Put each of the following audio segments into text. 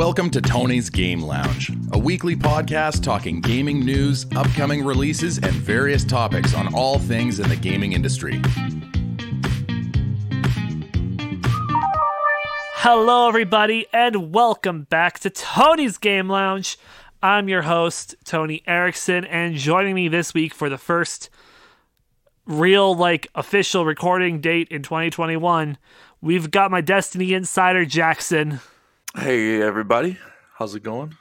Welcome to Tony's Game Lounge, a weekly podcast talking gaming news, upcoming releases, and various topics on all things in the gaming industry. Hello, everybody, and welcome back to Tony's Game Lounge. I'm your host, Tony Erickson, and joining me this week for the first real, like, official recording date in 2021, we've got my Destiny Insider, Jackson. Hey everybody, how's it going?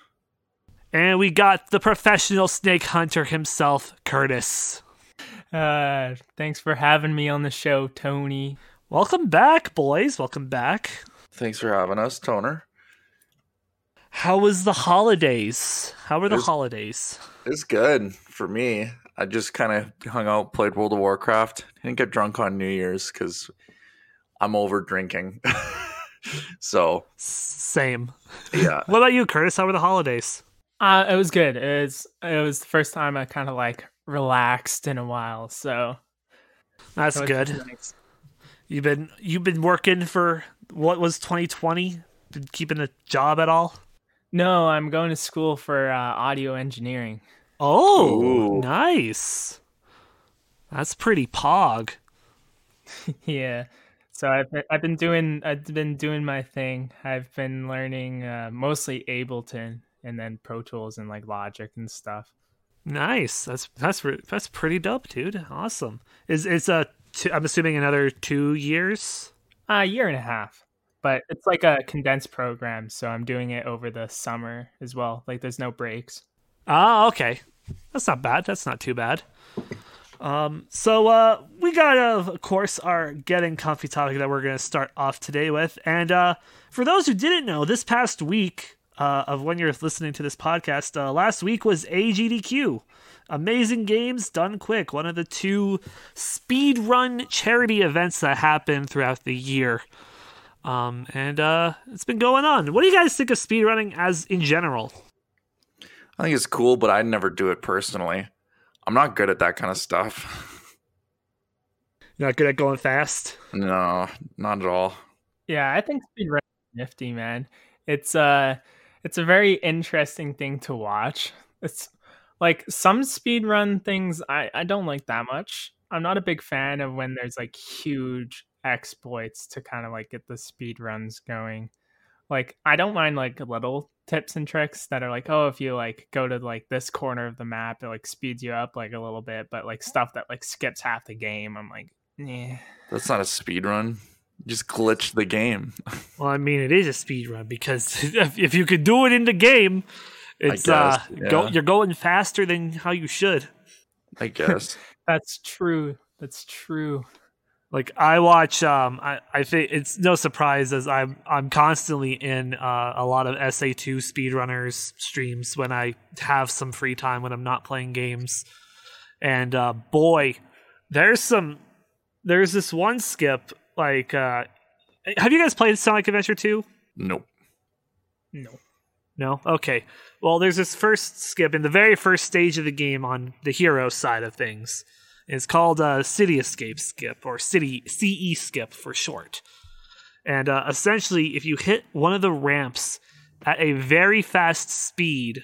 And we got the professional snake hunter himself, Curtis. Uh, thanks for having me on the show, Tony. Welcome back, boys. Welcome back. Thanks for having us, Toner. How was the holidays? How were the It was- holidays? It's good for me. I just kind of hung out, played World of Warcraft. Didn't get drunk on New Year's because I'm over drinking. so Same. yeah, What about you, Curtis? How were the holidays? Uh, it was good. It was it was the first time I kind of like relaxed in a while, so That's it good. nice. You've been you've been working for what was 2020? Been keeping a job at all? No, I'm going to school for uh, audio engineering. Oh, Ooh. nice. That's pretty pog. yeah. So I've been, I've been doing I've been doing my thing. I've been learning uh, mostly Ableton and then Pro Tools and like Logic and stuff. Nice. That's that's that's pretty dope, dude. Awesome. Is it's a two, I'm assuming another two years. A uh, year and a half. But it's like a condensed program, so I'm doing it over the summer as well. Like there's no breaks. Ah, okay. That's not bad. That's not too bad. Um, so uh, we got, uh, of course, our getting comfy topic that we're going to start off today with. And uh, for those who didn't know, this past week uh, of when you're listening to this podcast, uh, last week was AGDQ. Amazing Games Done Quick, one of the two speed run charity events that happen throughout the year. Um, and uh, it's been going on. What do you guys think of speedrunning as in general? I think it's cool, but I'd never do it personally. I'm not good at that kind of stuff. You're not good at going fast. no, not at all. Yeah, I think speedrun is nifty, man. It's uh it's a very interesting thing to watch. It's like some speedrun things I, I don't like that much. I'm not a big fan of when there's like huge exploits to kind of like get the speedruns going. Like I don't mind like little tips and tricks that are like, oh, if you like go to like this corner of the map, it like speeds you up like a little bit, but like stuff that like skips half the game, I'm like, yeah. That's not a speed run. You just glitch the game. Well, I mean, it is a speed run because if, if you could do it in the game, it's uh, guess, go, you're going faster than how you should. I guess. That's true. That's true. Like I watch, um, I, I think it's no surprise as I'm I'm constantly in uh, a lot of SA2 speedrunners streams when I have some free time when I'm not playing games, and uh, boy, there's some there's this one skip like uh, have you guys played Sonic Adventure 2? nope. No. No? Okay. Well, there's this first skip in the very first stage of the game on the hero side of things. It's called uh, City Escape Skip, or City CE Skip for short. And uh, essentially, if you hit one of the ramps at a very fast speed,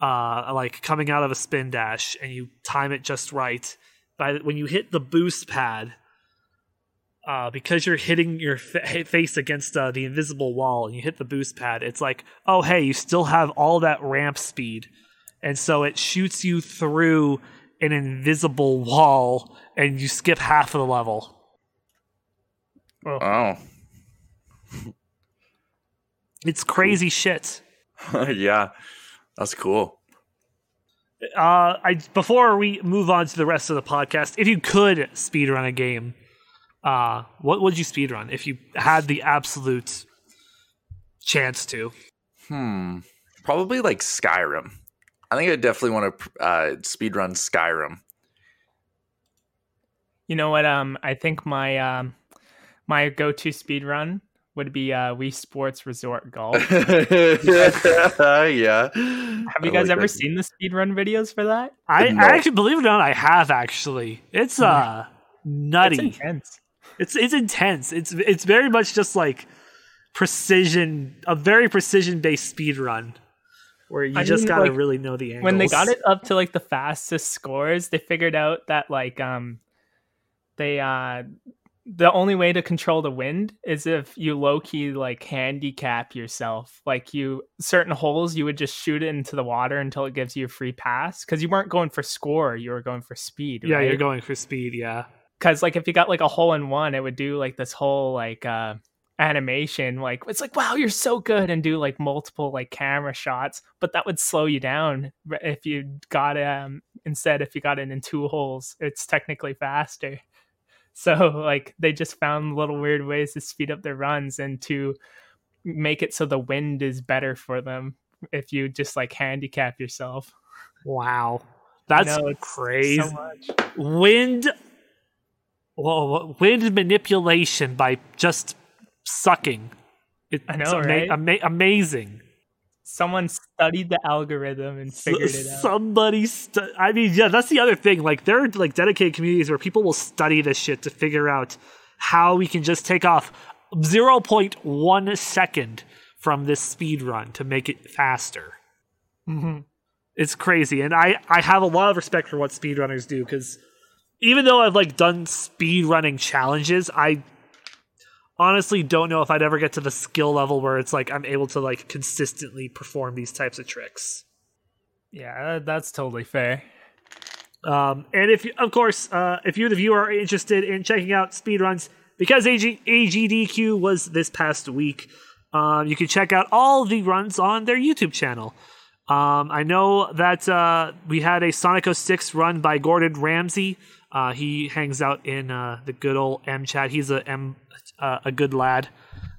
uh, like coming out of a spin dash, and you time it just right, by when you hit the boost pad, uh, because you're hitting your fa- face against uh, the invisible wall and you hit the boost pad, it's like, oh, hey, you still have all that ramp speed. And so it shoots you through an invisible wall and you skip half of the level. Oh. It's crazy shit. yeah. That's cool. Uh, I before we move on to the rest of the podcast, if you could speedrun a game, uh, what would you speedrun if you had the absolute chance to? Hmm. Probably like Skyrim. I think I definitely want to uh, speedrun Skyrim. You know what? Um, I think my um, my go-to speed run would be uh, Wii Sports Resort Golf. Yeah. Have you guys ever seen the speed run videos for that? I, No. I actually believe it or not, I have actually. It's uh It's nutty. intense. It's it's intense. It's it's very much just like precision, a very precision based speed run, where you I just mean, gotta like, really know the angles. when they got it up to like the fastest scores, they figured out that like um they uh the only way to control the wind is if you low key like handicap yourself. Like you certain holes you would just shoot it into the water until it gives you a free pass because you weren't going for score, you were going for speed. yeah, right? you're going for speed. Yeah, because like if you got like a hole in one, it would do like this whole like uh animation like it's like wow you're so good and do like multiple like camera shots but that would slow you down if you got um instead if you got it in two holes it's technically faster. So like they just found little weird ways to speed up their runs and to make it so the wind is better for them if you just like handicap yourself. Wow, that's know, crazy. so much. Wind well, wind manipulation by just sucking. I know, it's ama- right? ama- amazing. someone studied the algorithm and figured it out Somebody, stu- I mean, yeah, that's the other thing. Like, there are like dedicated communities where people will study this shit to figure out how we can just take off 0.1 second from this speed run to make it faster. Mhm. It's crazy, and I I have a lot of respect for what speedrunners do because even though I've like done speed running challenges, I honestly don't know if I'd ever get to the skill level where it's like I'm able to like consistently perform these types of tricks. yeah that's totally fair Um, and if you, of course, uh, if you the viewer are interested in checking out speedruns, because AG, AGDQ was this past week, um, you can check out all the runs on their YouTube channel. Um, I know that uh, we had a Sonic 06 run by Gordon Ramsay. Uh, he hangs out in uh, the good old M chat. He's a M, uh, a good lad.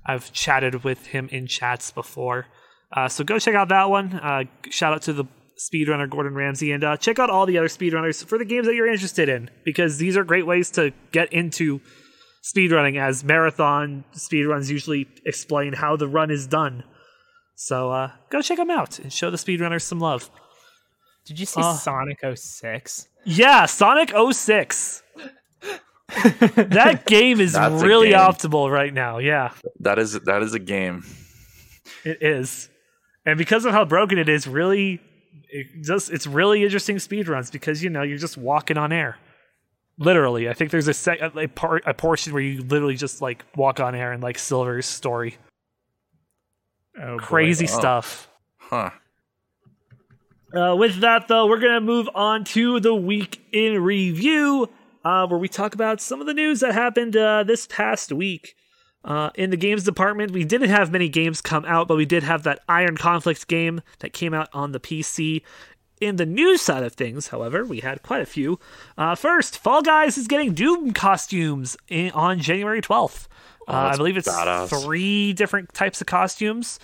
I've chatted with him in chats before. Uh, so go check out that one. Uh, shout out to the speedrunner Gordon Ramsay and uh, check out all the other speedrunners for the games that you're interested in because these are great ways to get into speedrunning as marathon speedruns usually explain how the run is done. So uh, go check them out and show the speedrunners some love. Did you see Uh, Sonic 06? Yeah, Sonic 06. that game is That's really game. optimal right now. Yeah. That is that is a game. It is, and because of how broken it is, really, it just it's really interesting speed runs because you know you're just walking on air. Literally, I think there's a, sec- a, part, a portion where you literally just like walk on air in like Silver's story. Oh, boy. Crazy Oh. stuff. Huh. Uh, with that, though, we're going to move on to the week in review, uh, where we talk about some of the news that happened uh, this past week. Uh, in the games department, we didn't have many games come out, but we did have that Iron Conflict game that came out on the PC. In the news side of things, however, we had quite a few. Uh, first, Fall Guys is getting Doom costumes in, on January 12th. Uh, I believe it's badass. three different types of costumes.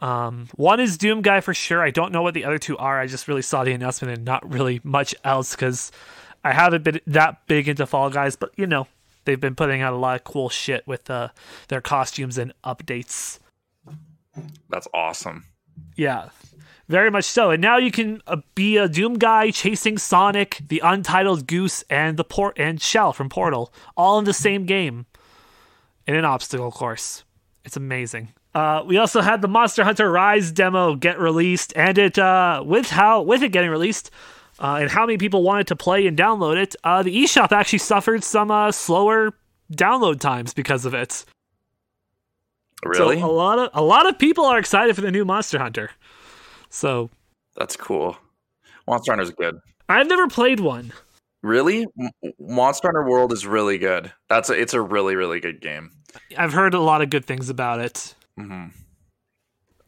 Um, one is Doom Guy for sure. I don't know what the other two are. I just really saw the announcement and not really much else because I haven't been that big into Fall Guys, but you know, they've been putting out a lot of cool shit with uh, their costumes and updates. That's awesome. Yeah, very much so. And now you can uh, be a Doom Guy chasing Sonic, the Untitled Goose, and the port and Chell from Portal, all in the same game, in an obstacle course. It's amazing. Uh, we also had the Monster Hunter Rise demo get released, and it uh, with how with it getting released, uh, and how many people wanted to play and download it, uh, the eShop actually suffered some uh, slower download times because of it. Really? So a lot of a lot of people are excited for the new Monster Hunter. So That's cool. Monster Hunter's good. I've never played one. Really? Monster Hunter World is really good. That's a, it's a really really good game. I've heard a lot of good things about it. hmm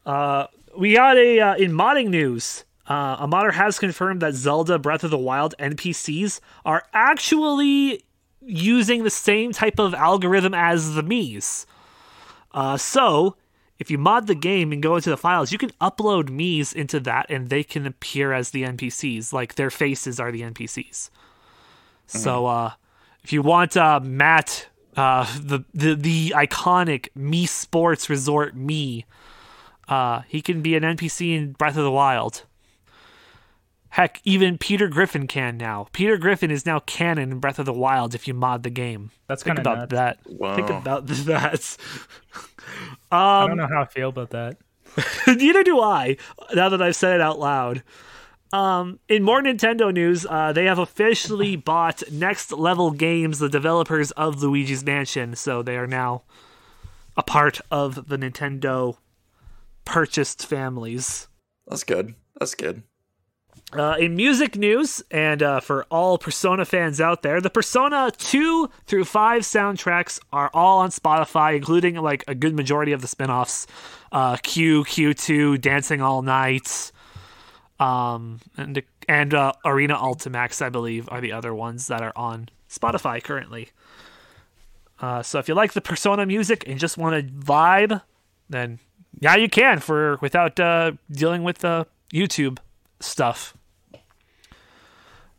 Uh, we got a uh, in modding news. Uh, a modder has confirmed that Zelda Breath of the Wild NPCs are actually using the same type of algorithm as the Mii's. Uh, so, if you mod the game and go into the files, you can upload Mii's into that, and they can appear as the NPCs. Like their faces are the NPCs. So, uh, if you want uh, Matt, uh, the the the iconic Me Sports Resort Mii, uh, he can be an NPC in Breath of the Wild. Heck, even Peter Griffin can now. Peter Griffin is now canon in Breath of the Wild if you mod the game. That's Think kind of about nuts. that. Wow. Think about that. I um, don't know how I feel about that. neither do I. Now that I've said it out loud. Um, in more Nintendo news, uh, they have officially bought Next Level Games, the developers of Luigi's Mansion. So they are now a part of the Nintendo purchased families. That's good. That's good. Uh, in music news, and uh, for all Persona fans out there, the Persona 2 through 5 soundtracks are all on Spotify, including like a good majority of the spin offs uh, Q, Q2, Dancing All Night, um, and, and uh, Arena Ultimax, I believe, are the other ones that are on Spotify currently. Uh, so if you like the Persona music and just want to vibe, then yeah, you can for without uh, dealing with the YouTube stuff.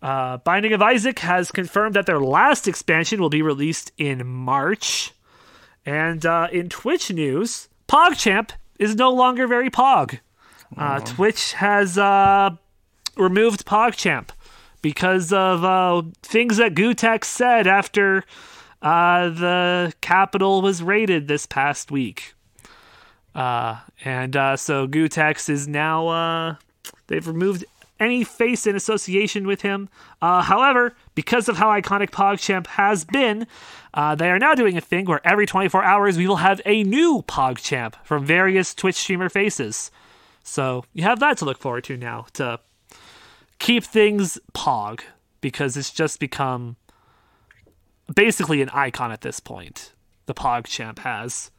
Uh, Binding of Isaac has confirmed that their last expansion will be released in March. And uh, in Twitch news, PogChamp is no longer very Pog. Uh, Twitch has uh, removed PogChamp because of uh, things that Gootecks said after uh, the Capitol was raided this past week. Uh, and uh, so Gootecks is now uh, they've removed any face in association with him. Uh, however, because of how iconic PogChamp has been, uh, they are now doing a thing where every 24 hours we will have a new PogChamp from various Twitch streamer faces. So you have that to look forward to now to keep things Pog because it's just become basically an icon at this point. The PogChamp has.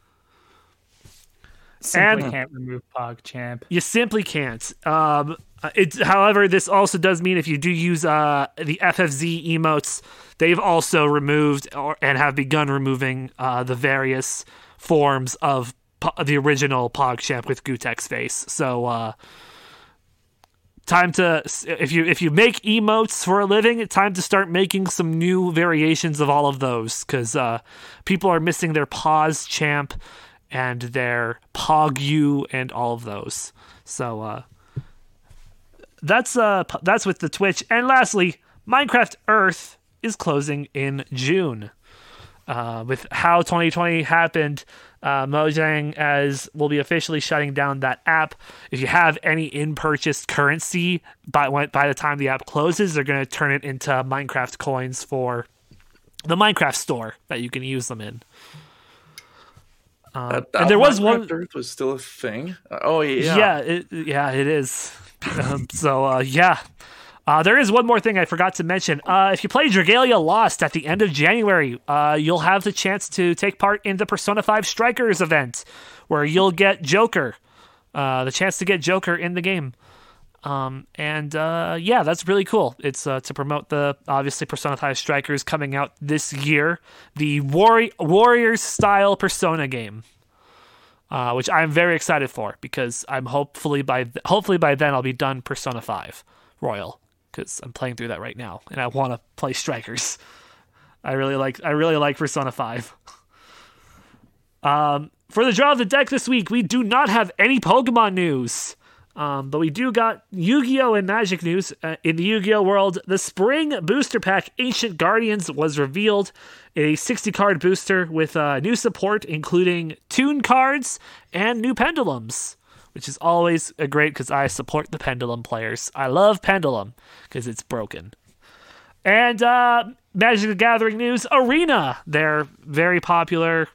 Simply And- can't remove PogChamp. You simply can't. Um, uh, it, however, this also does mean if you do use uh, the FFZ emotes, they've also removed or, and have begun removing uh, the various forms of po- the original PogChamp with Gootecks face. So, uh, time to if you if you make emotes for a living, time to start making some new variations of all of those because uh, people are missing their pause champ and their pog you and all of those. So uh, that's uh that's with the Twitch. And lastly, Minecraft Earth is closing in June. Uh, with how 2020 happened, uh, Mojang as will be officially shutting down that app. If you have any in-purchased currency by when, by the time the app closes, they're going to turn it into Minecraft coins for the Minecraft store that you can use them in. Uh, and there was one- Earth was still a thing. Uh, oh yeah. Yeah, it, yeah, it is. um, so uh, yeah, uh, there is one more thing I forgot to mention. Uh, if you play Dragalia Lost at the end of January, uh, you'll have the chance to take part in the Persona 5 Strikers event, where you'll get Joker, uh, the chance to get Joker in the game. Um, and uh, yeah, that's really cool. It's uh, to promote the obviously Persona 5 Strikers coming out this year, the Warri- Warriors style Persona game uh, which I'm very excited for because I'm hopefully by th- hopefully by then I'll be done Persona 5 Royal because I'm playing through that right now and I want to play Strikers. I really like I really like Persona 5. Um, for the draw of the deck this week, we do not have any Pokemon news. Um, but we do got Yu-Gi-Oh! and Magic news. Uh, in the Yu-Gi-Oh! world, the Spring Booster Pack Ancient Guardians was revealed. A 60-card booster with uh, new support, including Tune cards and new Pendulums, which is always a great because I support the Pendulum players. I love Pendulum because it's broken. And uh, Magic the Gathering news, Arena, their very popular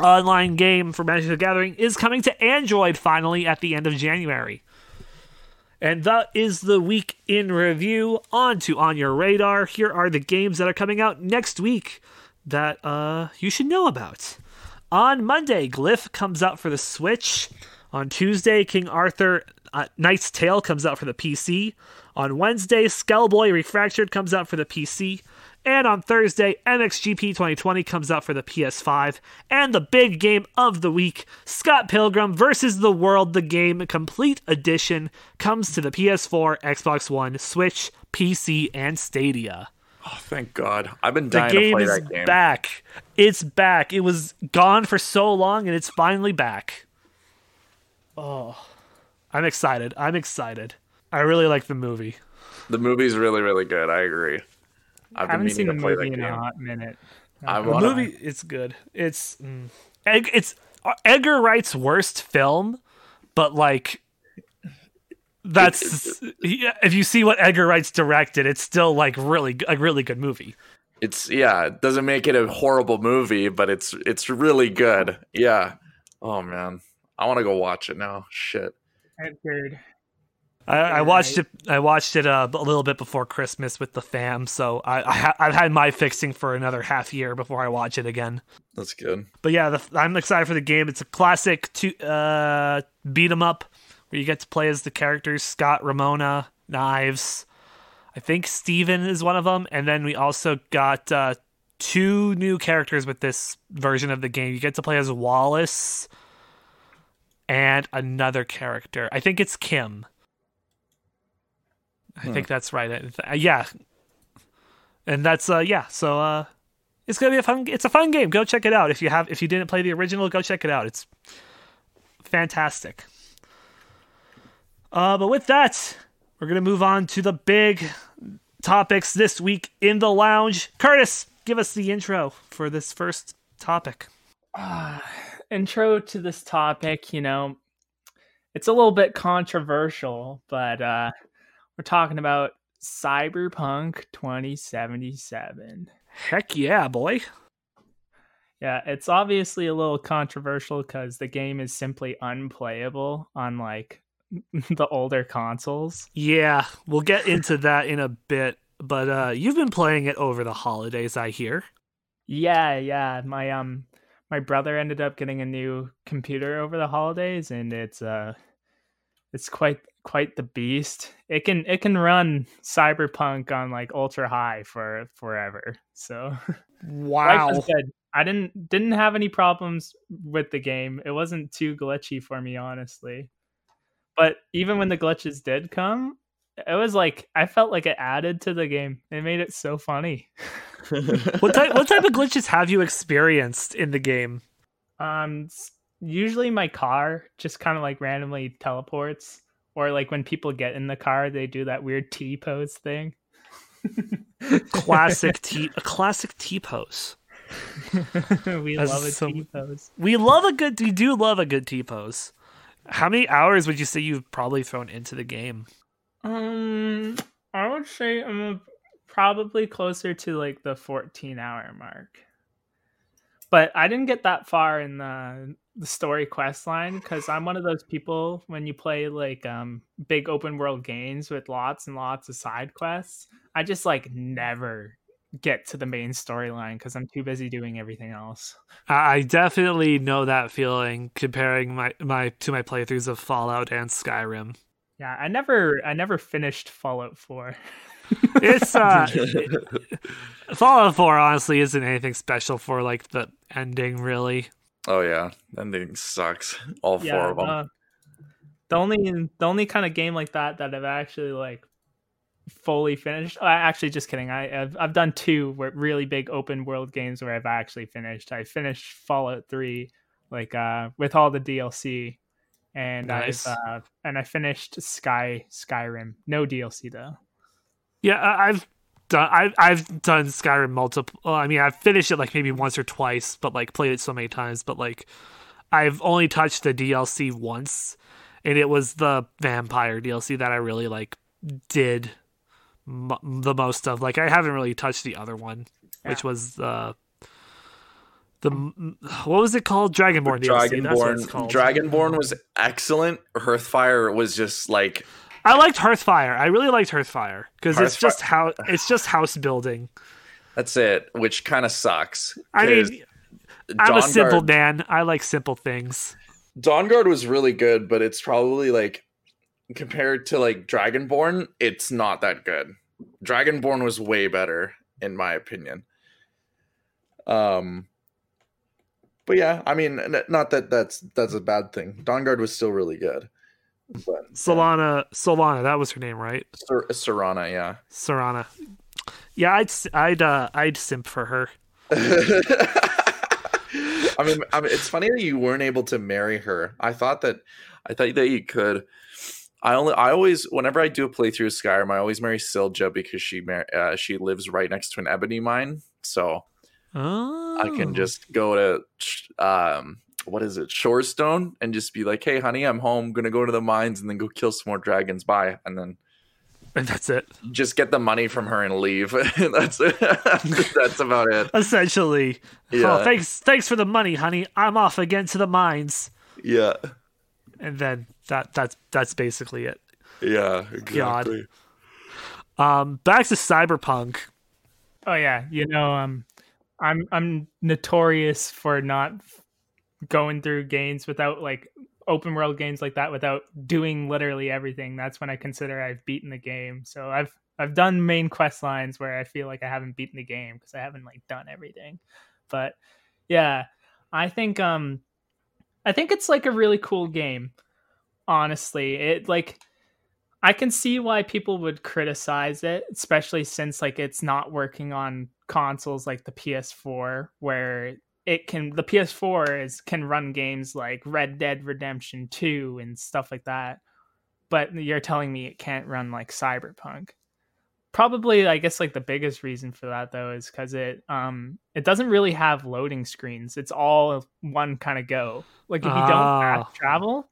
online game for Magic the Gathering is coming to Android finally at the end of January. And that is the week in review. On to On Your Radar. Here are the games that are coming out next week that uh, you should know about. On Monday, Glyph comes out for the Switch. On Tuesday, King Arthur uh, Knight's Tale comes out for the PC. On Wednesday, Skellboy Refractured comes out for the PC. And on Thursday, MXGP 2020 comes out for the PS5. And the big game of the week, Scott Pilgrim versus the World, the game complete edition, comes to the PS4, Xbox One, Switch, PC, and Stadia. Oh, thank God. I've been The dying to game play is that game. back. It's back. It was gone for so long, and it's finally back. Oh, I'm excited. I'm excited. I really like the movie. The movie's really, really good. I agree. I I've haven't seen the movie in a hot minute. The wanna- gonna movie, it's good. It's mm, it's uh, Edgar Wright's worst film, but like that's yeah, if you see what Edgar Wright's directed, it's still like really a really good movie. It's yeah, it doesn't make it a horrible movie, but it's it's really good. Yeah. Oh man. I want to go watch it now. Shit. Edgar. I, I watched it. I watched it uh, a little bit before Christmas with the fam, so I, I ha- I've had my fixing for another half year before I watch it again. That's good. But yeah, the, I'm excited for the game. It's a classic to uh, beat 'em up where you get to play as the characters Scott, Ramona, Knives. I think Steven is one of them, and then we also got uh, two new characters with this version of the game. You get to play as Wallace and another character. I think it's Kim. I think that's right. Uh, yeah, and that's uh yeah. So uh, it's gonna be a fun. It's a fun game. Go check it out if you have. If you didn't play the original, go check it out. It's fantastic. Uh, but with that, we're gonna move on to the big topics this week in the lounge. Curtis, give us the intro for this first topic. Ah, intro to this topic, you know, it's a little bit controversial, but uh we're talking about Cyberpunk 2077. Heck yeah, boy! Yeah, it's obviously a little controversial because the game is simply unplayable on like the older consoles. Yeah, we'll get into that in a bit. But uh, you've been playing it over the holidays, I hear. Yeah, yeah. My um my brother ended up getting a new computer over the holidays and it's uh it's quite quite the beast. It can it can run Cyberpunk on like ultra high for forever. So was good. I didn't didn't have any problems with the game. It wasn't too glitchy for me honestly. But even when the glitches did come, it was like I felt like it added to the game. It made it so funny. what type what type of glitches have you experienced in the game? Um, usually my car just kind of like randomly teleports, or like when people get in the car, they do that weird T pose thing. Classic T a classic T pose. we That's love a so- T pose. We love a good we do love a good T pose. How many hours would you say you've probably thrown into the game? Um, I would say I'm probably closer to like the 14 hour mark. But I didn't get that far in the the story quest line because I'm one of those people when you play like um big open world games with lots and lots of side quests, I just like never get to the main storyline because I'm too busy doing everything else. I I definitely know that feeling comparing my, my to my playthroughs of Fallout and Skyrim. Yeah, I never I never finished Fallout 4. It's uh Fallout 4 honestly isn't anything special for like the ending really. oh yeah, ending sucks. All four of them. uh, the only the only kind of game like that that I've actually like fully finished. Uh, actually, just kidding. I I've, I've done two really big open world games where I've actually finished. I finished Fallout Three, like uh with all the DLC, and Nice. I've uh, and I finished Sky Skyrim. No DLC though. Yeah, I- I've done I've I've done Skyrim multiple. I mean, I've finished it like maybe once or twice, but like played it so many times. But like, I've only touched the DLC once, and it was the vampire DLC that I really like did m- the most of. Like, I haven't really touched the other one, which was uh, the the what was it called? Dragonborn DLC. That's what it's Dragonborn. called. Dragonborn was excellent. Hearthfire was just like I liked Hearthfire. I really liked Hearthfire because it's just how it's just house building. that's it, which kind of sucks. I mean, I'm a simple Dawnguard- man. I like simple things. Dawnguard was really good, but it's probably like compared to like Dragonborn, it's not that good. Dragonborn was way better in my opinion. Um but yeah, I mean not that that's that's a bad thing. Dawnguard was still really good. But Solana, Solana, that was her name, right? Sir, Serana, yeah. Serana. Yeah, I'd I'd uh, I'd simp for her. I mean, I mean, it's funny that you weren't able to marry her. I thought that, I thought that you could. I only I always whenever I do a playthrough of Skyrim, I always marry Sylgja because she mar- uh, she lives right next to an ebony mine, so Oh. I can just go to um what is it Shor's Stone and just be like, hey honey, I'm home, gonna go to the mines and then go kill some more dragons. Bye, and then and that's it. just get the money from her and leave. that's that's about it. Essentially. Yeah. Oh, thanks thanks for the money, honey. I'm off again to the mines. Yeah, And then that that's that's basically it. yeah, God. exactly. Um back to Cyberpunk. Oh yeah, you know, um, I'm I'm notorious for not f- going through games without like open world games like that without doing literally everything. That's when I consider I've beaten the game. So I've I've done main quest lines where I feel like I haven't beaten the game because I haven't like done everything. But yeah, I think um I think it's like a really cool game. Honestly, it like I can see why people would criticize it, especially since like it's not working on consoles like the PS4 where it can the PS4 is can run games like Red Dead Redemption 2 and stuff like that. But you're telling me it can't run like Cyberpunk. Probably I guess like the biggest reason for that though is cuz it um it doesn't really have loading screens. It's all one kind of go. Like if you don't Ah. travel,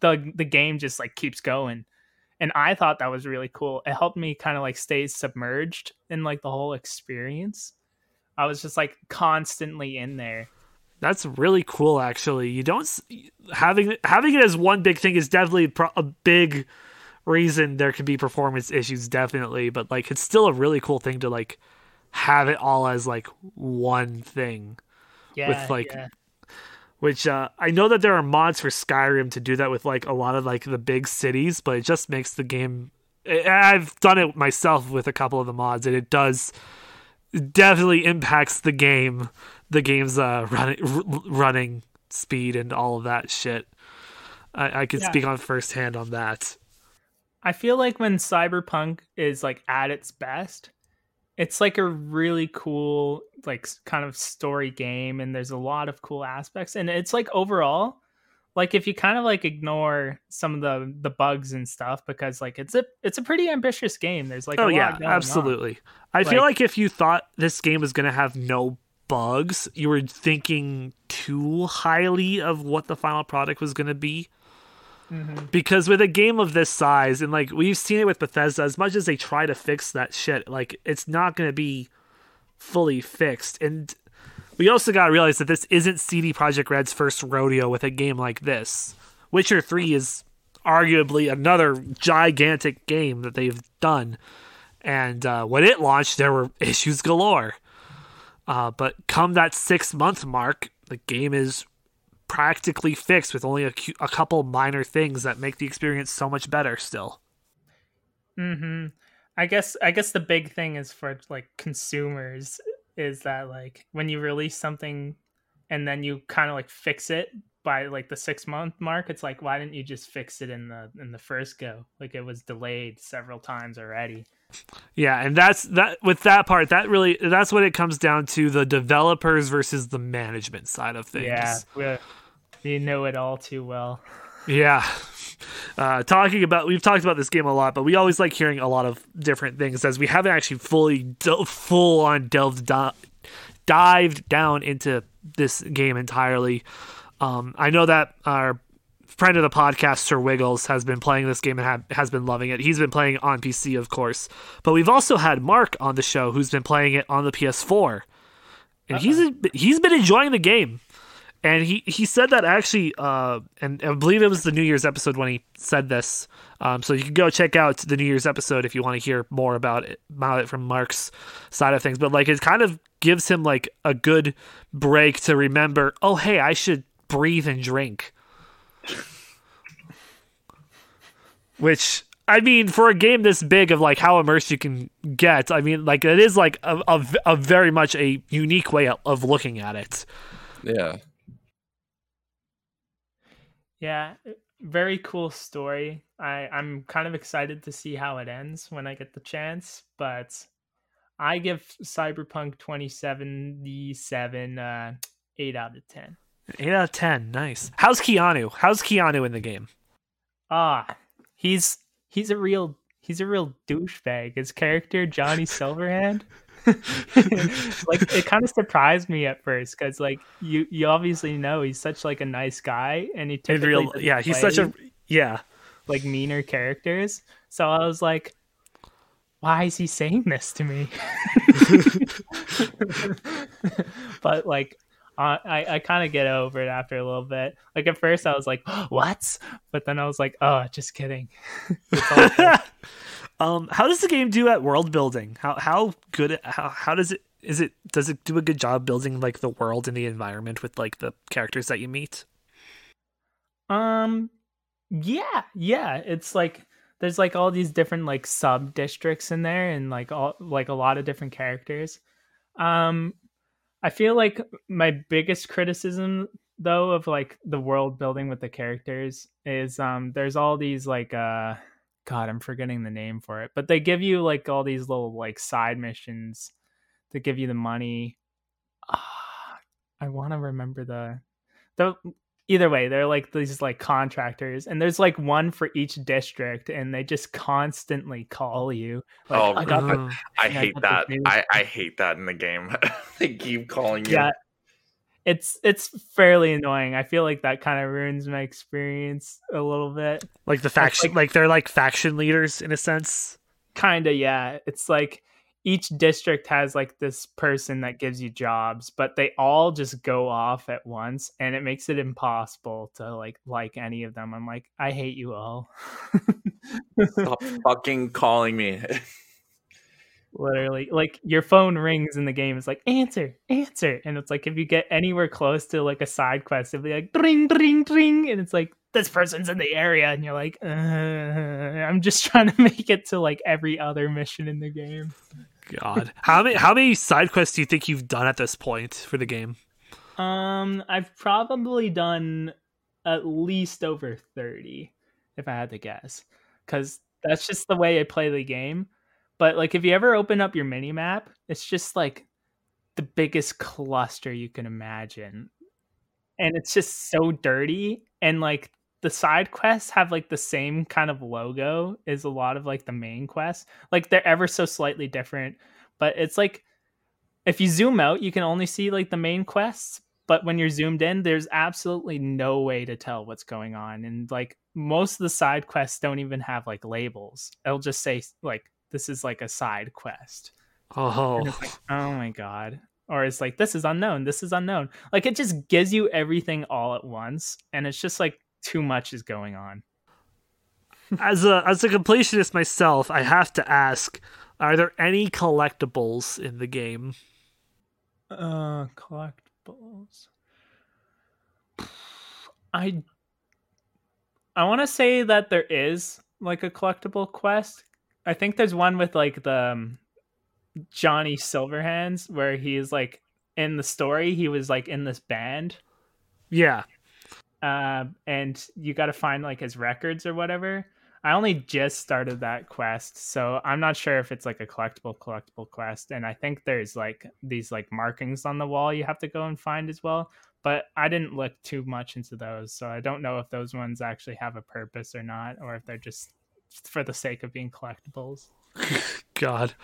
the the game just like keeps going and i thought that was really cool it helped me kind of like stay submerged in like the whole experience i was just like constantly in there That's really cool actually. You don't having having it as one big thing is definitely pro- a big reason there can be performance issues definitely, but like it's still a really cool thing to like have it all as like one thing. yeah with like, yeah. which uh, I know that there are mods for Skyrim to do that with like a lot of like the big cities, but it just makes the game. I've done it myself with a couple of the mods, and it does definitely impacts the game, the game's uh, running r- running speed and all of that shit. I, I can Yeah. speak on firsthand on that. i feel like when cyberpunk is like at its best it's like a really cool like kind of story game and there's a lot of cool aspects and it's like overall like if you kind of like ignore some of the the bugs and stuff because like it's a it's a pretty ambitious game there's like a oh lot yeah, going on. absolutely. I feel Like- like if you thought this game was gonna have no bugs, you were thinking too highly of what the final product was gonna be. Mhm. Because with a game of this size, and like we've seen it with Bethesda, as much as they try to fix that shit, like it's not gonna be fully fixed. And we also gotta realize that this isn't CD Projekt Red's first rodeo with a game like this. Witcher 3 is arguably another gigantic game that they've done. And uh, when it launched, there were issues galore. Uh, but come that six month mark, the game is practically fixed with only a, a couple minor things that make the experience so much better still. hmm I guess I guess the big thing is for like consumers is that like when you release something and then you kind of like fix it by like the six month mark, it's like why didn't you just fix it in the in the first go? Like it was delayed several times already. Yeah, and that's that with that part, that really that's what it comes down to the developers versus the management side of things. Yeah, we, know it all too well. Yeah. Uh, talking about, we've talked about this game a lot, but we always like hearing a lot of different things as we haven't actually fully, full on delved, do- dived down into this game entirely. Um, I know that our friend of the podcast, Sir Wiggles, has been playing this game and ha- has been loving it. He's been playing on PC, of course, but we've also had Mark on the show who's been playing it on the PS4, and he's he's been enjoying the game and he he said that actually uh and i believe it was the new year's episode when he said this um so you can go check out the new year's episode if you want to hear more about it about it from mark's side of things but like it kind of gives him like a good break to remember oh hey i should breathe and drink which I mean, for a game this big of like how immersed you can get, I mean, like it is like a, a, a very much a unique way of looking at it. Yeah. Yeah, very cool story. I I'm kind of excited to see how it ends when I get the chance, but I give Cyberpunk 2077 uh 8 out of 10. Eight out of ten, nice. How's Keanu? How's Keanu in the game? Ah, he's he's a real he's a real douchebag. His character Johnny Silverhand. like it kind of surprised me at first because like you you obviously know he's such like a nice guy and he In real, yeah, he's such a yeah. like meaner characters. So I was like, why is he saying this to me? but like, uh, I I kind of get over it after a little bit. Like at first I was like, what? But then I was like, oh, just kidding. Um, how does the game do at world building? How how good how how does it is it does it do a good job building like the world and the environment with like the characters that you meet? Um, yeah, yeah. It's like there's like all these different like sub districts in there, and like all like a lot of different characters. Um, I feel like my biggest criticism though of like the world building with the characters is um there's all these like uh god i'm forgetting the name for it but they give you like all these little like side missions that give you the money Ah, i want to remember the the either way they're like these like contractors and there's like one for each district and they just constantly call you like Oh, i got the Uh, I hate got that. I, I hate that in the game. they keep calling you. yeah it's it's fairly annoying. I feel like that kind of ruins my experience a little bit. Like the faction, like, like- they're like faction leaders in a sense. kind of yeah. It's like each district has like this person that gives you jobs but they all just go off at once and it makes it impossible to like like any of them. I'm like i hate you all. Stop fucking calling me. literally like your phone rings in the game it's like answer answer and it's like if you get anywhere close to like a side quest it'll be like ring ring ring and it's like this person's in the area and you're like uh, i'm just trying to make it to like every other mission in the game God, how many how many side quests do you think you've done at this point for the game? Um, I've probably done at least over 30 if I had to guess. Cuz that's just the way I play the game. But like if you ever open up your mini map, it's just like the biggest cluster you can imagine. And it's just so dirty and like the side quests have like the same kind of logo as a lot of like the main quests. Like they're ever so slightly different, but it's like if you zoom out, you can only see like the main quests, but when you're zoomed in, there's absolutely no way to tell what's going on. And like most of the side quests don't even have like labels. It'll just say like this is like a side quest. Oh, like, oh my god. Or it's like this is unknown, this is unknown. Like it just gives you everything all at once, and it's just like too much is going on. as a as a completionist myself, I have to ask: Are there any collectibles in the game? Uh, collectibles. I I want to say that there is like a collectible quest. I think there's one with like the um, Johnny Silverhands where he's like in the story he was like in this band Yeah, uh, and you got to find like his records or whatever. I only just started that quest, so I'm not sure if it's like a collectible collectible quest. And I think there's like these like markings on the wall you have to go and find as well. But I didn't look too much into those, so I don't know if those ones actually have a purpose or not, or if they're just for the sake of being collectibles. God.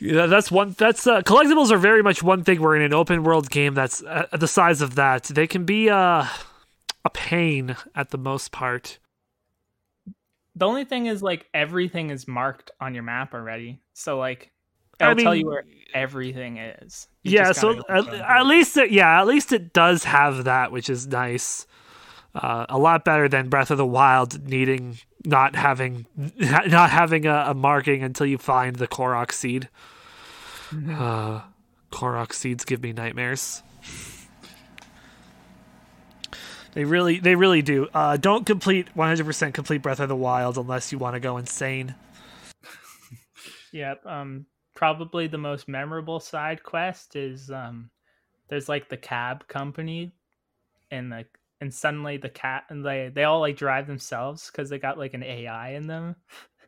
Yeah, that's one. That's uh, collectibles are very much one thing. We're in an open world game that's uh, the size of that. They can be uh, a pain at the most part. The only thing is like everything is marked on your map already, so like I it'll tell mean- you where everything is. You yeah, so at, at least it, yeah, at least it does have that, which is nice. Uh, a lot better than Breath of the Wild needing not having not having a, a marking until you find the Korok seed. Uh, Korok seeds give me nightmares. They really, they really do. Uh, don't complete 100% complete Breath of the Wild unless you want to go insane. Yep. Um, probably the most memorable side quest is um, there's like the cab company, and like and suddenly the cat and they they all like drive themselves because they got like an AI in them.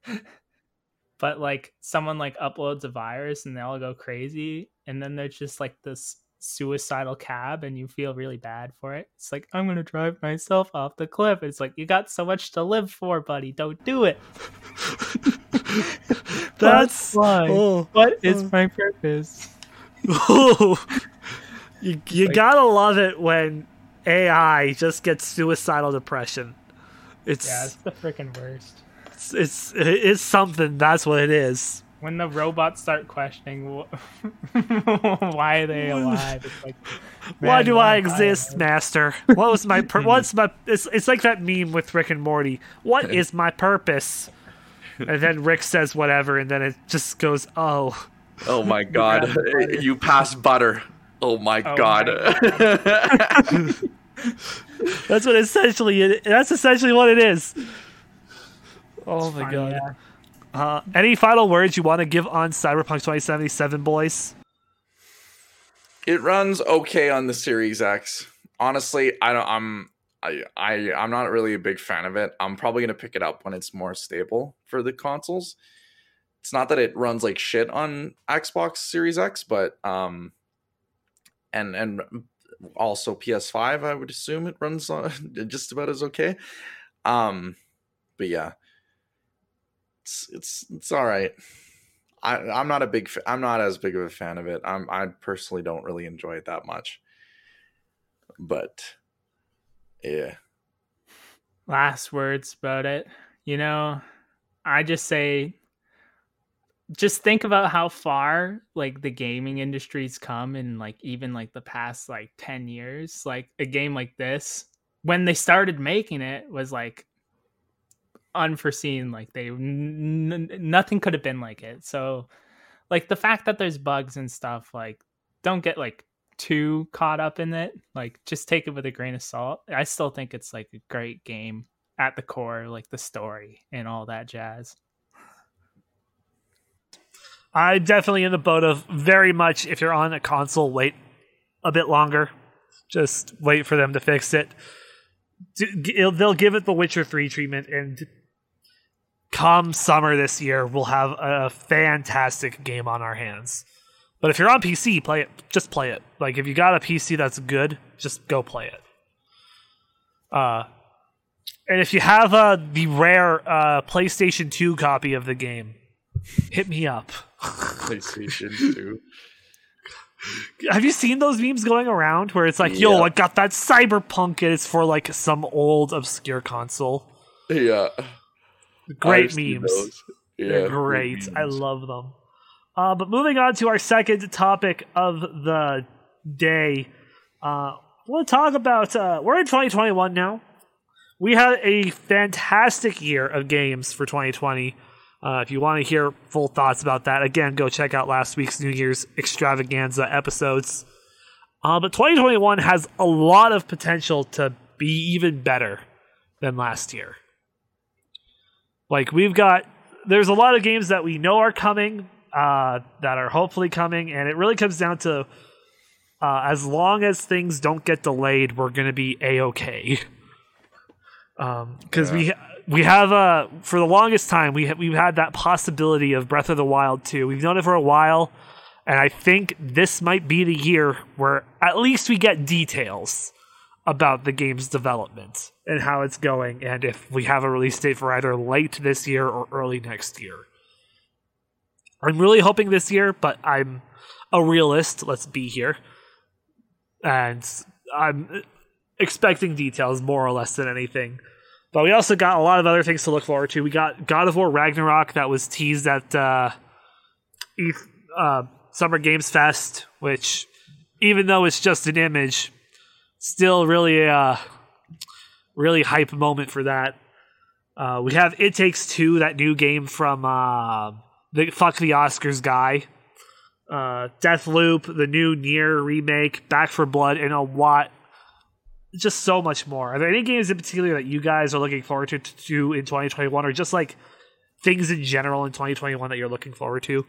but like someone like uploads a virus and they all go crazy, and then there's just like this suicidal cab and you feel really bad for it. It's like I'm gonna drive myself off the cliff. It's like you got so much to live for, buddy. Don't do it. That's why. oh, What is oh. my purpose? oh. you you gotta love it when AI just gets suicidal depression. It's Yeah, it's the freaking worst. it's, it's it's something. That's what it is. When the robots start questioning wh- why are they alive, it's like, Why do I exist, alive? Master? What was my pur- what's my? It's it's like that meme with Rick and Morty. What is my purpose? And then Rick says whatever, and then it just goes, oh. Oh my god. you passed butter. Oh my Oh god. That's what essentially it. That's essentially what it is. Oh my Funny, god. yeah. Uh, any final words you want to give on Cyberpunk 2077, boys? it runs okay on the Series X. Honestly, I don't I'm I, I I'm not really a big fan of it. I'm probably gonna pick it up when it's more stable for the consoles. It's not that it runs like shit on Xbox Series X, but um and and also PS5, I would assume it runs on just about as okay. Um but yeah. It's it's it's all right. I, I'm not a big. Fa- I'm not as big of a fan of it. I'm. I personally don't really enjoy it that much. But yeah, last words about it. You know, I just say just think about how far like the gaming industry's come in like even like the past like 10 years. Like a game like this when they started making it was like unforeseen like they n- nothing could have been like it. So like the fact that there's bugs and stuff like don't get like too caught up in it. Like just take it with a grain of salt. I still think it's like a great game at the core, like the story and all that jazz. I'm definitely in the boat of very much. If you're on a console, wait a bit longer. Just wait for them to fix it. They'll give it the Witcher 3 treatment, and come summer this year, we'll have a fantastic game on our hands. But if you're on PC, play it. Just play it. Like if you got a PC that's good, just go play it. Uh, and if you have uh, the rare uh, PlayStation 2 copy of the game, hit me up. PlayStation Two. Have you seen those memes going around where it's like, yo, I got that cyberpunk and it's for like some old obscure console? Yeah, Great I've memes. Yeah, They're great. I love them. Uh, but moving on to our second topic of the day, uh, we'll talk about. Uh, we're in 2021 now. We had a fantastic year of games for 2020. Uh, if you want to hear full thoughts about that, again, go check out last week's New Year's extravaganza episodes. Uh, but 2021 has a lot of potential to be even better than last year. Like we've got, there's a lot of games that we know are coming, uh, that are hopefully coming, and it really comes down to uh, as long as things don't get delayed, we're going to be a okay. Because we we have uh for the longest time we ha- we've had that possibility of Breath of the Wild 2. We've known it for a while, and I think this might be the year where at least we get details about the game's development and how it's going, and if we have a release date for either late this year or early next year. I'm really hoping this year, but I'm a realist. Let's be here, and I'm expecting details more or less than anything. But we also got a lot of other things to look forward to. We got God of War Ragnarok that was teased at uh, uh, Summer Games Fest, which, even though it's just an image, still really a really hype moment for that. Uh, we have It Takes Two, that new game from uh, the Fuck the Oscars guy. Uh, Death Loop, the new NieR remake, Back for Blood, and a lot just so much more. Are there any games in particular that you guys are looking forward to, to in 2021, or just like things in general in 2021 that you're looking forward to?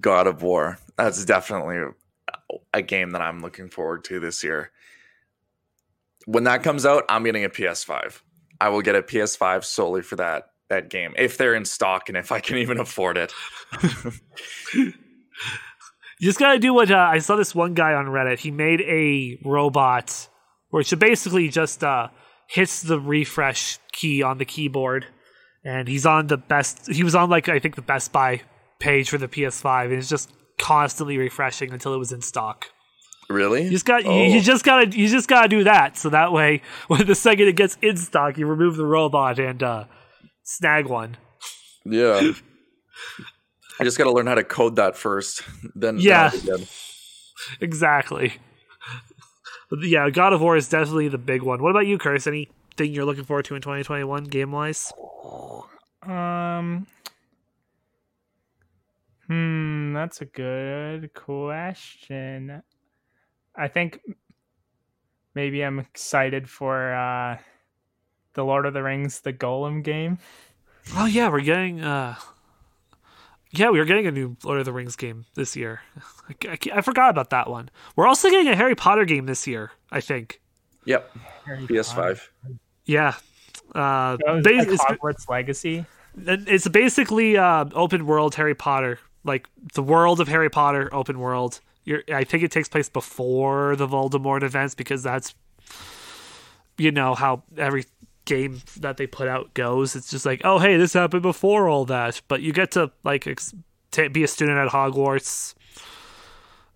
God of War. That's definitely a game that I'm looking forward to this year. When that comes out, I'm getting a PS5. I will get a PS5 solely for that that game if they're in stock and if I can even afford it. You just gotta do what uh, I saw. This one guy on Reddit. He made a robot where it basically just uh, hits the refresh key on the keyboard, and he's on the best. He was on like I think the Best Buy page for the PS5, and it's just constantly refreshing until it was in stock. Really? You just got Oh. you, you just gotta you just gotta do that so that way when the second it gets in stock, you remove the robot and uh, snag one. Yeah. I just got to learn how to code that first. Then Yeah. I'll be good. Exactly. But yeah, God of War is definitely the big one. What about you, Curse? Anything you're looking forward to in 2021 game wise? Um. Hmm, that's a good question. I think maybe I'm excited for uh the Lord of the Rings the Gollum game. Oh yeah, we're getting. uh Yeah, we are getting a new Lord of the Rings game this year. I, I- I forgot about that one. We're also getting a Harry Potter game this year. I think. Yep. Harry PS5. Potter. Yeah. Uh, is like it's, Hogwarts Legacy. it's basically uh, open world Harry Potter, like the world of Harry Potter, open world. You're, I think it takes place before the Voldemort events because that's, you know, how every game that they put out goes. It's just like, oh, hey, this happened before all that, but you get to like ex- ta be a student at Hogwarts,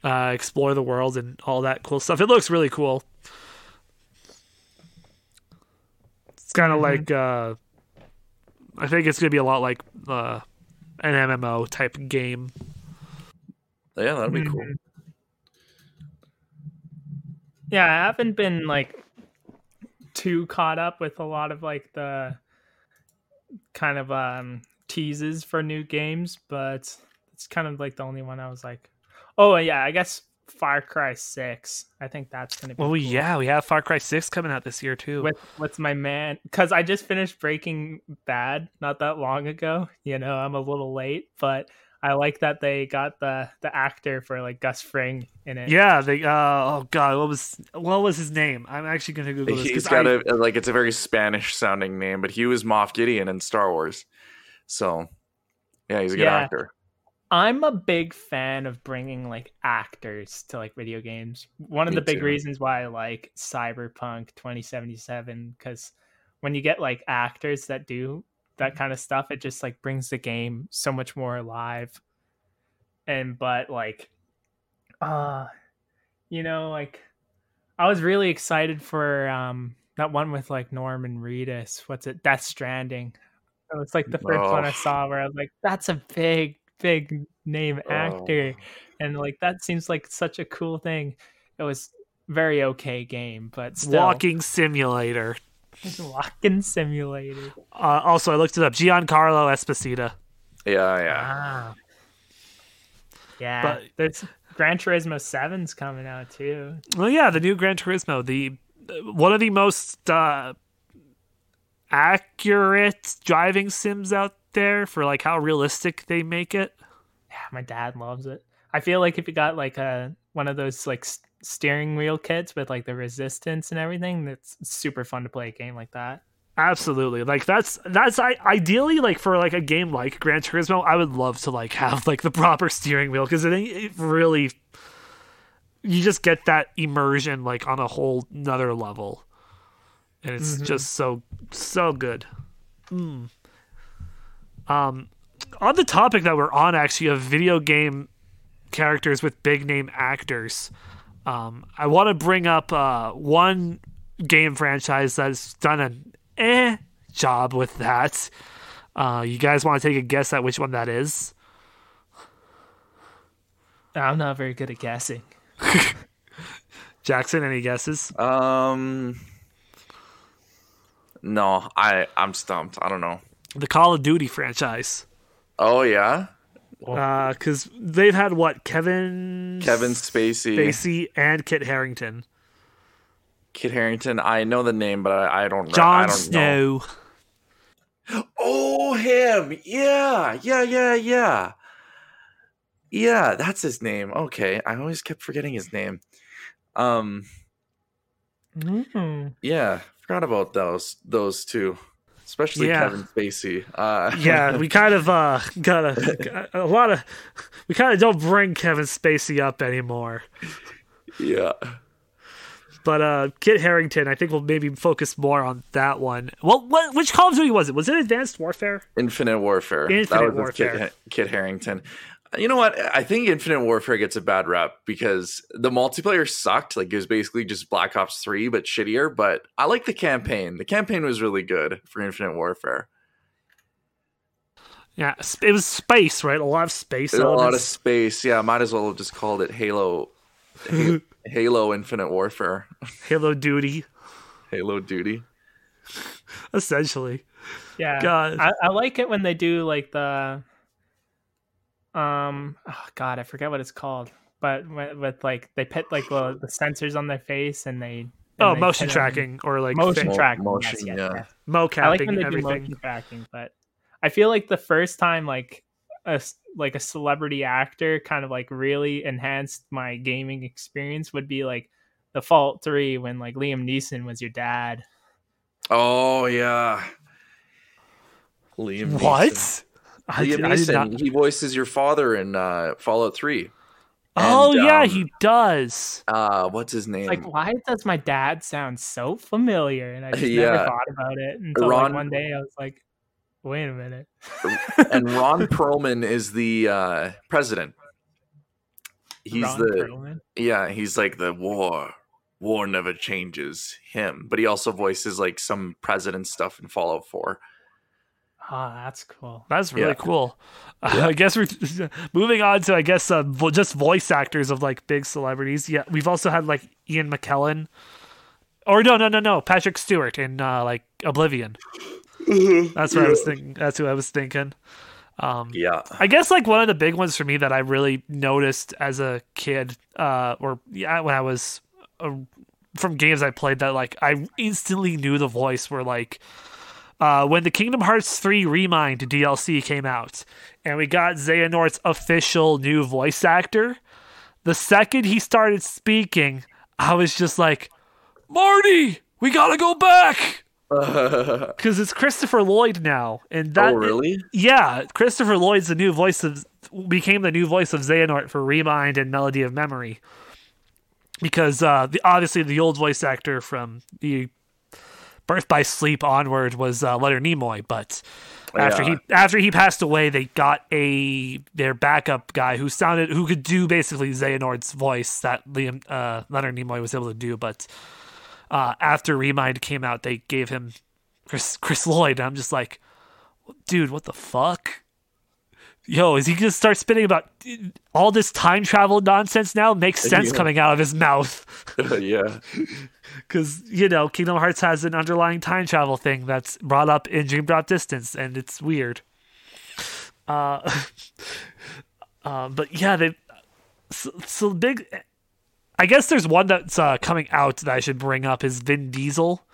uh, explore the world and all that cool stuff. It looks really cool. It's kind of like. Uh, I think it's gonna be a lot like uh, an MMO type game. Yeah, that'd be Mm-hmm. cool. Yeah, I haven't been like too caught up with a lot of like the kind of um teases for new games, but it's kind of like the only one I was like, oh yeah, I guess Far Cry Six. I think that's gonna be. Well, cool. yeah, we have Far Cry Six coming out this year too. With with my man, because I just finished Breaking Bad not that long ago. You know, I'm a little late, but I like that they got the the actor for like Gus Fring in it. yeah, they. Uh, oh god, what was what was his name? I'm actually gonna Google this. He's 'cause got I- a like it's a very Spanish sounding name, but he was Moff Gideon in Star Wars. So yeah, he's a good Yeah. actor. I'm a big fan of bringing like actors to like video games. One of Me the big too. reasons why I like Cyberpunk 2077 because when you get like actors that do that kind of stuff, it just like brings the game so much more alive. And but like, uh, you know, like I was really excited for um that one with like Norman Reedus. What's it? Death Stranding. It was like the first one I Oh. saw where I was like, that's a big, big name actor. Oh. And like that seems like such a cool thing. It was very okay game, but still Walking Simulator. Walking simulator. Uh, also, I looked it up. Giancarlo Esposito. Yeah, yeah. Ah. Yeah. But- there's Gran Turismo 7's coming out too. Well, yeah, the new Gran Turismo, the one of the most uh, accurate driving sims out there for like how realistic they make it. Yeah, my dad loves it. I feel like if you got like a one of those like s- steering wheel kits with like the resistance and everything, that's super fun to play a game like that. Absolutely. Like that's that's I ideally like for like a game like Gran Turismo, I would love to like have like the proper steering wheel because it, it really you just get that immersion like on a whole another level. And it's Mhm. just so so good. Mm. Um on the topic that we're on actually of video game characters with big name actors. Um, I want to bring up uh, one game franchise that's done an eh job with that. Uh, you guys want to take a guess at which one that is? I'm not very good at guessing. Jackson, any guesses? Um, no, I I'm stumped. I don't know. The Call of Duty franchise. Oh yeah, Because they've had what? Kevin Kevin Spacey, Spacey and Kit Harington. Kit Harington. I know the name, but I, I don't. I Jon don't know. Snow. Oh, him. Yeah, yeah, yeah, yeah. Yeah, that's his name. Okay, I always kept forgetting his name. Um, Mm. yeah, forgot about those those two. Especially Yeah. Kevin Spacey. Uh, yeah, we kind of uh got a, a lot of we kind of don't bring Kevin Spacey up anymore. yeah. But uh Kit Harington, I think we'll maybe focus more on that one. Well, what which Call of Duty was it? Was it Advanced Warfare? Infinite Warfare. Infinite that was Warfare. Kit, Kit Harington. You know what? I think Infinite Warfare gets a bad rep because the multiplayer sucked. Like it was basically just Black Ops 3, but shittier. But I like the campaign. The campaign was really good for Infinite Warfare. Yeah, it was space, right? A lot of space There's a lot of space. Yeah, might as well have just called it Halo. Halo Infinite Warfare. Halo Duty, Halo Duty. essentially. Yeah, God. I, I like it when they do like the, um, oh god, I forget what it's called, but with, with like they put like the, the sensors on their face and they. and Oh, they motion put 'em- tracking or like motion fa- tracking, motion, yes, yes, yeah. yes. mocapping I like when they do motion tracking, but I feel like the first time like a like a celebrity actor kind of like really enhanced my gaming experience would be like the Fault Three when like Liam Neeson was your dad. Oh yeah. Liam. Neeson. What? I, Liam did- I did Neeson. not. He voices your father in uh, Fallout Three. Oh yeah, um, he does. Uh, what's his name? Like, why does my dad sound so familiar? And I just Yeah. never thought about it until Ron- like one day I was like, wait a minute. and Ron Perlman is the uh, president. He's Ron the Perlman? yeah. He's like the war. War never changes him, but he also voices like some president stuff in Fallout Four. Oh, that's cool. That's really Yeah. cool. Uh, I guess we're moving on to I guess uh, vo- just voice actors of like big celebrities. Yeah, we've also had like Ian McKellen, or no, no, no, no, Patrick Stewart in uh, like Oblivion. That's what I was thinking. That's who I was thinking. Um, Yeah, I guess like one of the big ones for me that I really noticed as a kid, uh, or yeah, when I was uh, from games I played that like I instantly knew the voice were like uh, when the Kingdom Hearts 3 Remind DLC came out and we got Xehanort's official new voice actor. The second he started speaking, I was just like, Marty, we gotta go back because it's Christopher Lloyd now, and that oh really? yeah, Christopher Lloyd's the new voice of became the new voice of Xehanort for Remind and Melody of Memory. Because uh, the, obviously the old voice actor from the Birth by Sleep onward was uh, Leonard Nimoy, but after Yeah. he after he passed away, they got a their backup guy who sounded who could do basically Xehanort's voice that Liam uh, Leonard Nimoy was able to do, but uh, after Remind came out, they gave him Chris Chris Lloyd. And I'm just like, dude, what the fuck? Yo, is he gonna start spitting about all this time travel nonsense now? Makes sense Yeah. coming out of his mouth. yeah, Because, you know, Kingdom Hearts has an underlying time travel thing that's brought up in Dream Drop Distance, and it's weird. Uh, uh, but yeah, they. So, so big. I guess there's one that's uh, coming out that I should bring up is Vin Diesel.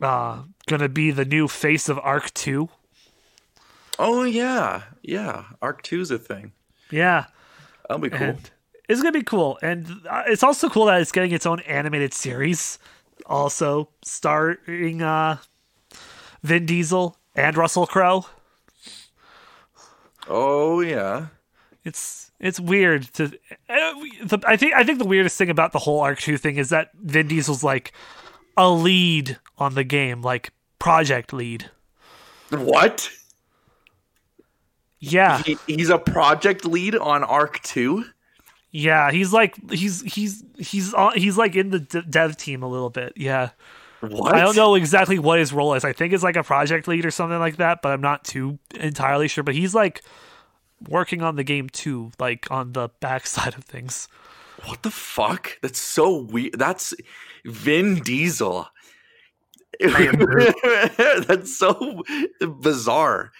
Uh, gonna be the new face of Ark 2. Oh yeah, yeah. Ark Two's a thing. Yeah. That'll be cool. And it's gonna be cool, and uh, it's also cool that it's getting its own animated series, also starring uh, Vin Diesel and Russell Crowe. oh yeah. It's it's weird to. uh, the- I think I think the weirdest thing about the whole Ark Two thing is that Vin Diesel's like a lead on the game, like project lead. What? Yeah, He, he's a project lead on Ark Two. yeah, he's like he's he's he's on, he's like in the dev team a little bit. Yeah. What? I don't know exactly what his role is. I think it's like a project lead or something like that, but I'm not too entirely sure. But he's like working on the game too, like on the backside of things. What the fuck? That's so weird. That's Vin Diesel. That's so bizarre.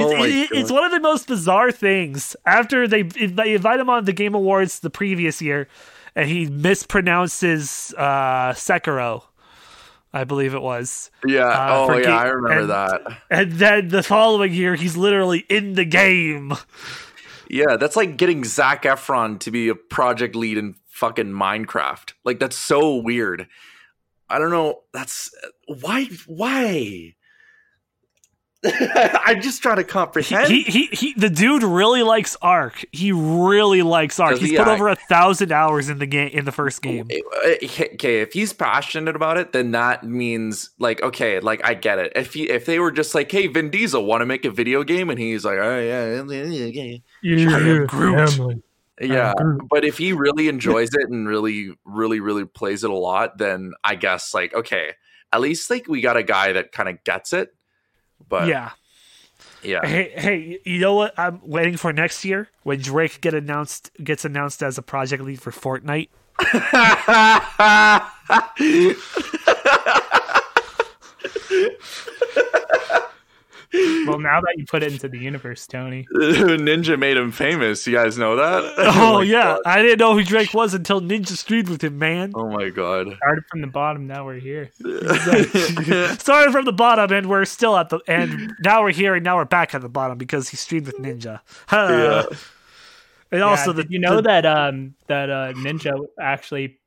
It- oh it- it's one of the most bizarre things. After they they invite him on the Game Awards the previous year, and he mispronounces uh, Sekiro, I believe it was. yeah. uh, oh yeah, ga- I remember and- that. And then the following year, he's literally in the game. Yeah, that's like getting Zac Efron to be a project lead in fucking Minecraft. Like that's so weird. I don't know. That's why. Why? I'm just trying to comprehend. He, he he the dude really likes Ark. He really likes Ark. He's he put act- over a thousand hours in the game in the first game. okay, if he's passionate about it, then that means like okay, like I get it. If he if they were just like, hey, Vin Diesel want to make a video game, and he's like, oh yeah, yeah, Yeah, Groot. family. yeah. Groot. But if he really enjoys it and really, really, really plays it a lot, then I guess like okay, at least like we got a guy that kind of gets it. But yeah. yeah, Hey, hey, you know what? I'm waiting for next year when Drake get announced gets announced as a project lead for Fortnite. Well, now that you put it into the universe, Tony. Ninja made him famous. You guys know that? Oh, my yeah, God. I didn't know who Drake was until Ninja streamed with him, man. Oh my god. Started from the bottom, now we're here. Started from the bottom, and we're still at the and now we're here, and now we're back at the bottom because he streamed with Ninja. Yeah. And Yeah, also, the you know the- that um that uh Ninja actually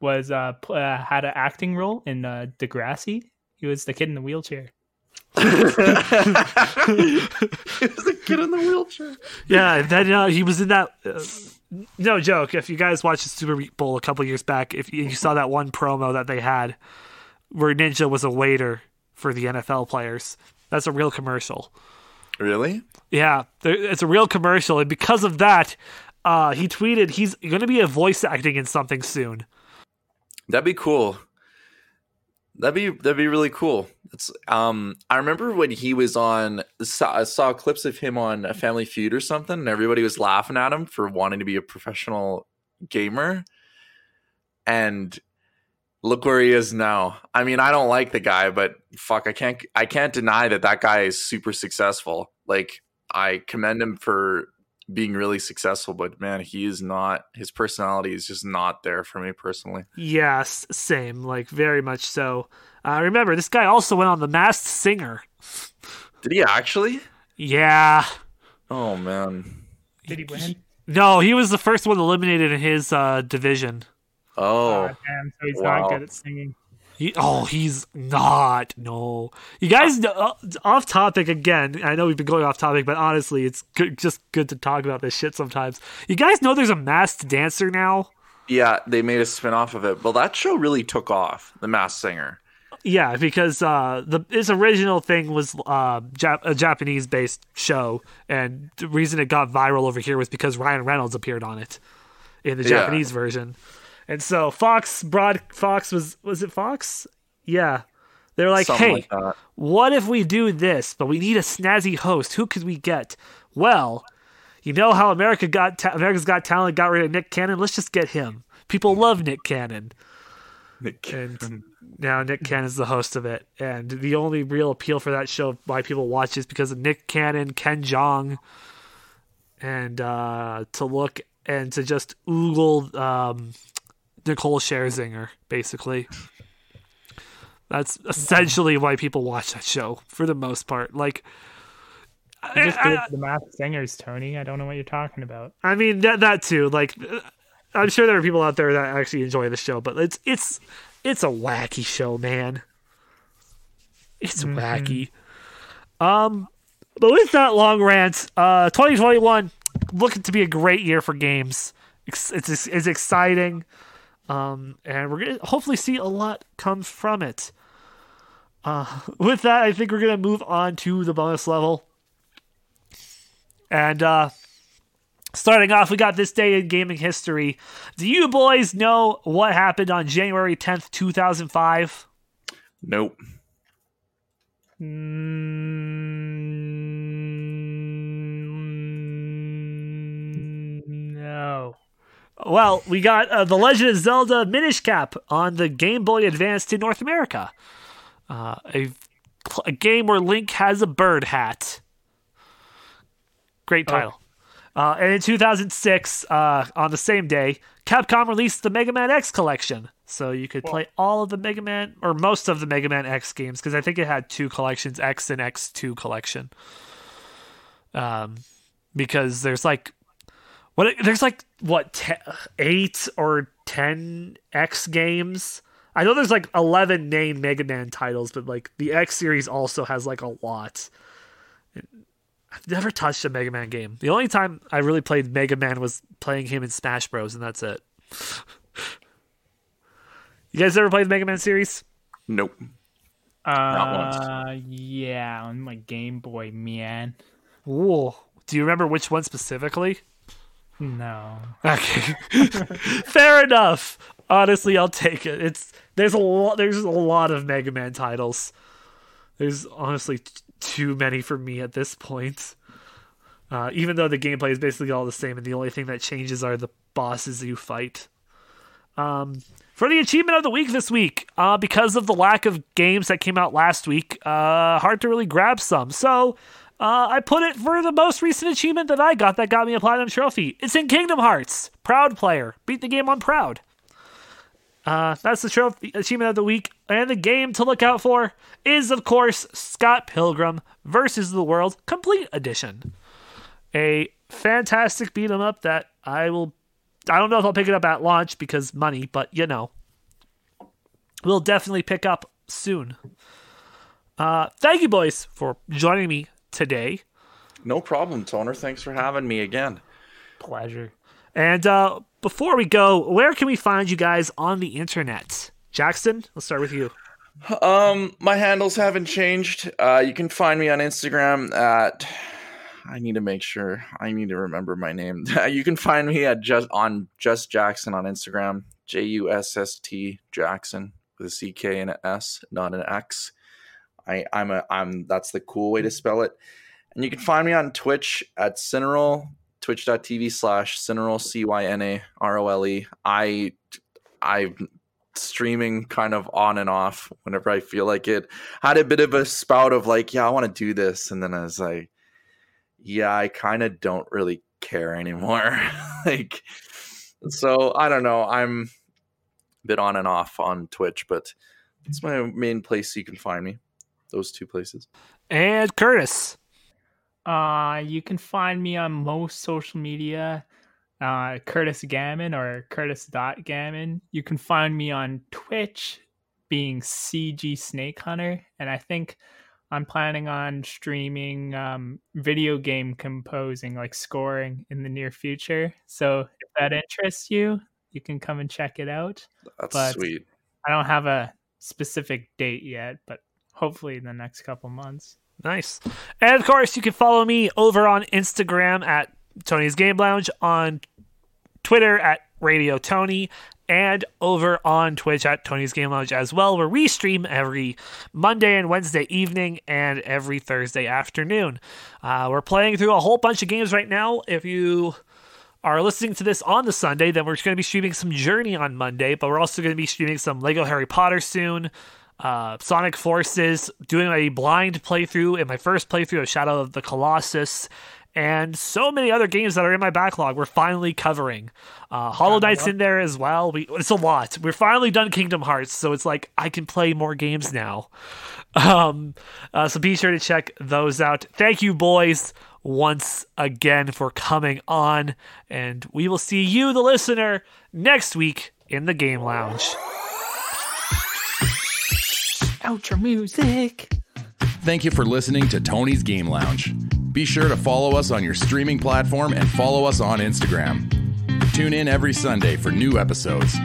was uh, uh had an acting role in uh Degrassi? He was the kid in the wheelchair. He was a kid in the wheelchair. Yeah, and then uh, he was in that. Uh, no joke. If you guys watched the Super Bowl a couple years back, if you, you saw that one promo that they had where Ninja was a waiter for the NFL players, that's a real commercial. Really? Yeah, there, it's a real commercial, and because of that, uh, he tweeted he's going to be a voice acting in something soon. That'd be cool. That'd be that'd be really cool. It's um I remember when he was on saw, I saw clips of him on a Family Feud or something, and everybody was laughing at him for wanting to be a professional gamer. And look where he is now. I mean, I don't like the guy, but fuck, I can't I can't deny that that guy is super successful. Like I commend him for being really successful, but man, he is not. His personality is just not there for me personally. Yes, same, like very much so. Uh, remember, this guy also went on The Masked Singer. Did he actually? Yeah. Oh man. Did he win? No, he was the first one eliminated in his uh, division. Oh, Oh, damn, so he's wow. not good at singing. He, oh, he's not. No, you guys. know- Uh, off topic again. I know we've been going off topic, but honestly, it's good, just good to talk about this shit sometimes. You guys know there's a masked dancer now. yeah. They made a spin off of it. Well, that show really took off. The Masked Singer. Yeah, because uh, the its original thing was uh, Jap- a Japanese based show, and the reason it got viral over here was because Ryan Reynolds appeared on it in the Yeah. Japanese version, and so Fox broad Fox was was it Fox? Yeah, they're like, Something hey, like what if we do this, but we need a snazzy host? Who could we get? Well, you know how America got Ta- America's Got Talent got rid of Nick Cannon. Let's just get him. People love Nick Cannon. Nick Cannon, and now Nick Cannon's the host of it. And the only real appeal for that show, why people watch, is because of Nick Cannon, Ken Jeong, and uh, to look and to just oogle um, Nicole Scherzinger, basically. That's essentially why people watch that show for the most part. Like, You just I- did the math singers, Tony. I don't know what you're talking about. I mean that that too. Like, I'm sure there are people out there that actually enjoy the show, but it's it's it's a wacky show, man. It's wacky. Um, but with that long rant, uh, 2021 looking to be a great year for games. It's it's, it's exciting, um, and we're gonna hopefully see a lot come from it. Uh, with that, I think we're gonna move on to the bonus level. And uh, starting off, we got this day in gaming history. Do you boys know what happened on January 10th, 2005? Nope. Mm, Well, we got uh, The Legend of Zelda Minish Cap on the Game Boy Advance in North America. Uh, a, a game where Link has a bird hat. Great title. Uh, and in 2006, uh, on the same day, Capcom released the Mega Man X collection. So you could play all of the Mega Man, or most of the Mega Man X games, because I think it had two collections, X and X2 collection. Um, because there's like what there's like what te- eight or ten X games. I know there's like eleven main Mega Man titles, but like the X series also has like a lot. I've never touched a Mega Man game. The only time I really played Mega Man was playing him in Smash Bros, and that's it. you guys ever played the Mega Man series? Nope. Uh, yeah, on my Game Boy, man. Ooh. Do you remember which one specifically? No. Okay. Fair enough. Honestly, I'll take it. It's there's a lot there's a lot of Mega Man titles. There's honestly t- too many for me at this point. Uh, even though the gameplay is basically all the same, and the only thing that changes are the bosses you fight. Um, for the achievement of the week this week, uh, because of the lack of games that came out last week, uh, hard to really grab some. So uh, I put it for the most recent achievement that I got that got me a platinum trophy. It's in Kingdom Hearts. Proud player. Beat the game on Proud. Uh, that's the trophy achievement of the week, and the game to look out for is, of course, Scott Pilgrim versus the World Complete Edition. A fantastic beat 'em up that I will. I don't know if I'll pick it up at launch because money, but you know, we'll definitely pick up soon. Uh, thank you, boys, for joining me today. No problem, Toner. Thanks for having me again. Pleasure. And uh, before we go, where can we find you guys on the internet? Jackson, let's start with you. Um, my handles haven't changed. Uh, you can find me on Instagram at. I need to make sure. I need to remember my name. you can find me at just on just Jackson on Instagram. J U S S T Jackson with a C K and an S, not an X. I I'm a I'm that's the cool way to mm-hmm. spell it. And you can find me on Twitch at Cynarole, twitch.tv slash Cynarole C Y N A R O L E. I I'm streaming kind of on and off whenever I feel like it. had a bit of a spout of like, yeah, I want to do this, and then I was like, yeah, I kind of don't really care anymore. like, so I don't know. I'm a bit on and off on Twitch, but it's my main place you can find me. Those two places. And Curtis. Uh, you can find me on most social media, uh, Curtis Gammon or Curtis.Gammon. You can find me on Twitch, being CG Snake Hunter, and I think I'm planning on streaming um, video game composing, like scoring, in the near future. So if that interests you, you can come and check it out. That's But- sweet. I don't have a specific date yet, but hopefully in the next couple months. Nice. And of course, you can follow me over on Instagram at Tony's Game Lounge, on Twitter at Radio Tony, and over on Twitch at Tony's Game Lounge as well, where we stream every Monday and Wednesday evening and every Thursday afternoon. Uh, we're playing through a whole bunch of games right now. If you are listening to this on the Sunday, then we're going to be streaming some Journey on Monday, but we're also going to be streaming some Lego Harry Potter soon. Uh, Sonic Forces, doing a blind playthrough in my first playthrough of Shadow of the Colossus, and so many other games that are in my backlog. We're finally covering. Uh, Hollow Knight's in there as well. We, it's a lot. We're finally done Kingdom Hearts, so it's like I can play more games now. Um, uh, so be sure to check those out. Thank you, boys, once again for coming on, and we will see you, the listener, next week in the Game Lounge. Music. Thank you for listening to Tony's Game Lounge. Be sure to follow us on your streaming platform and follow us on Instagram. Tune in every Sunday for new episodes.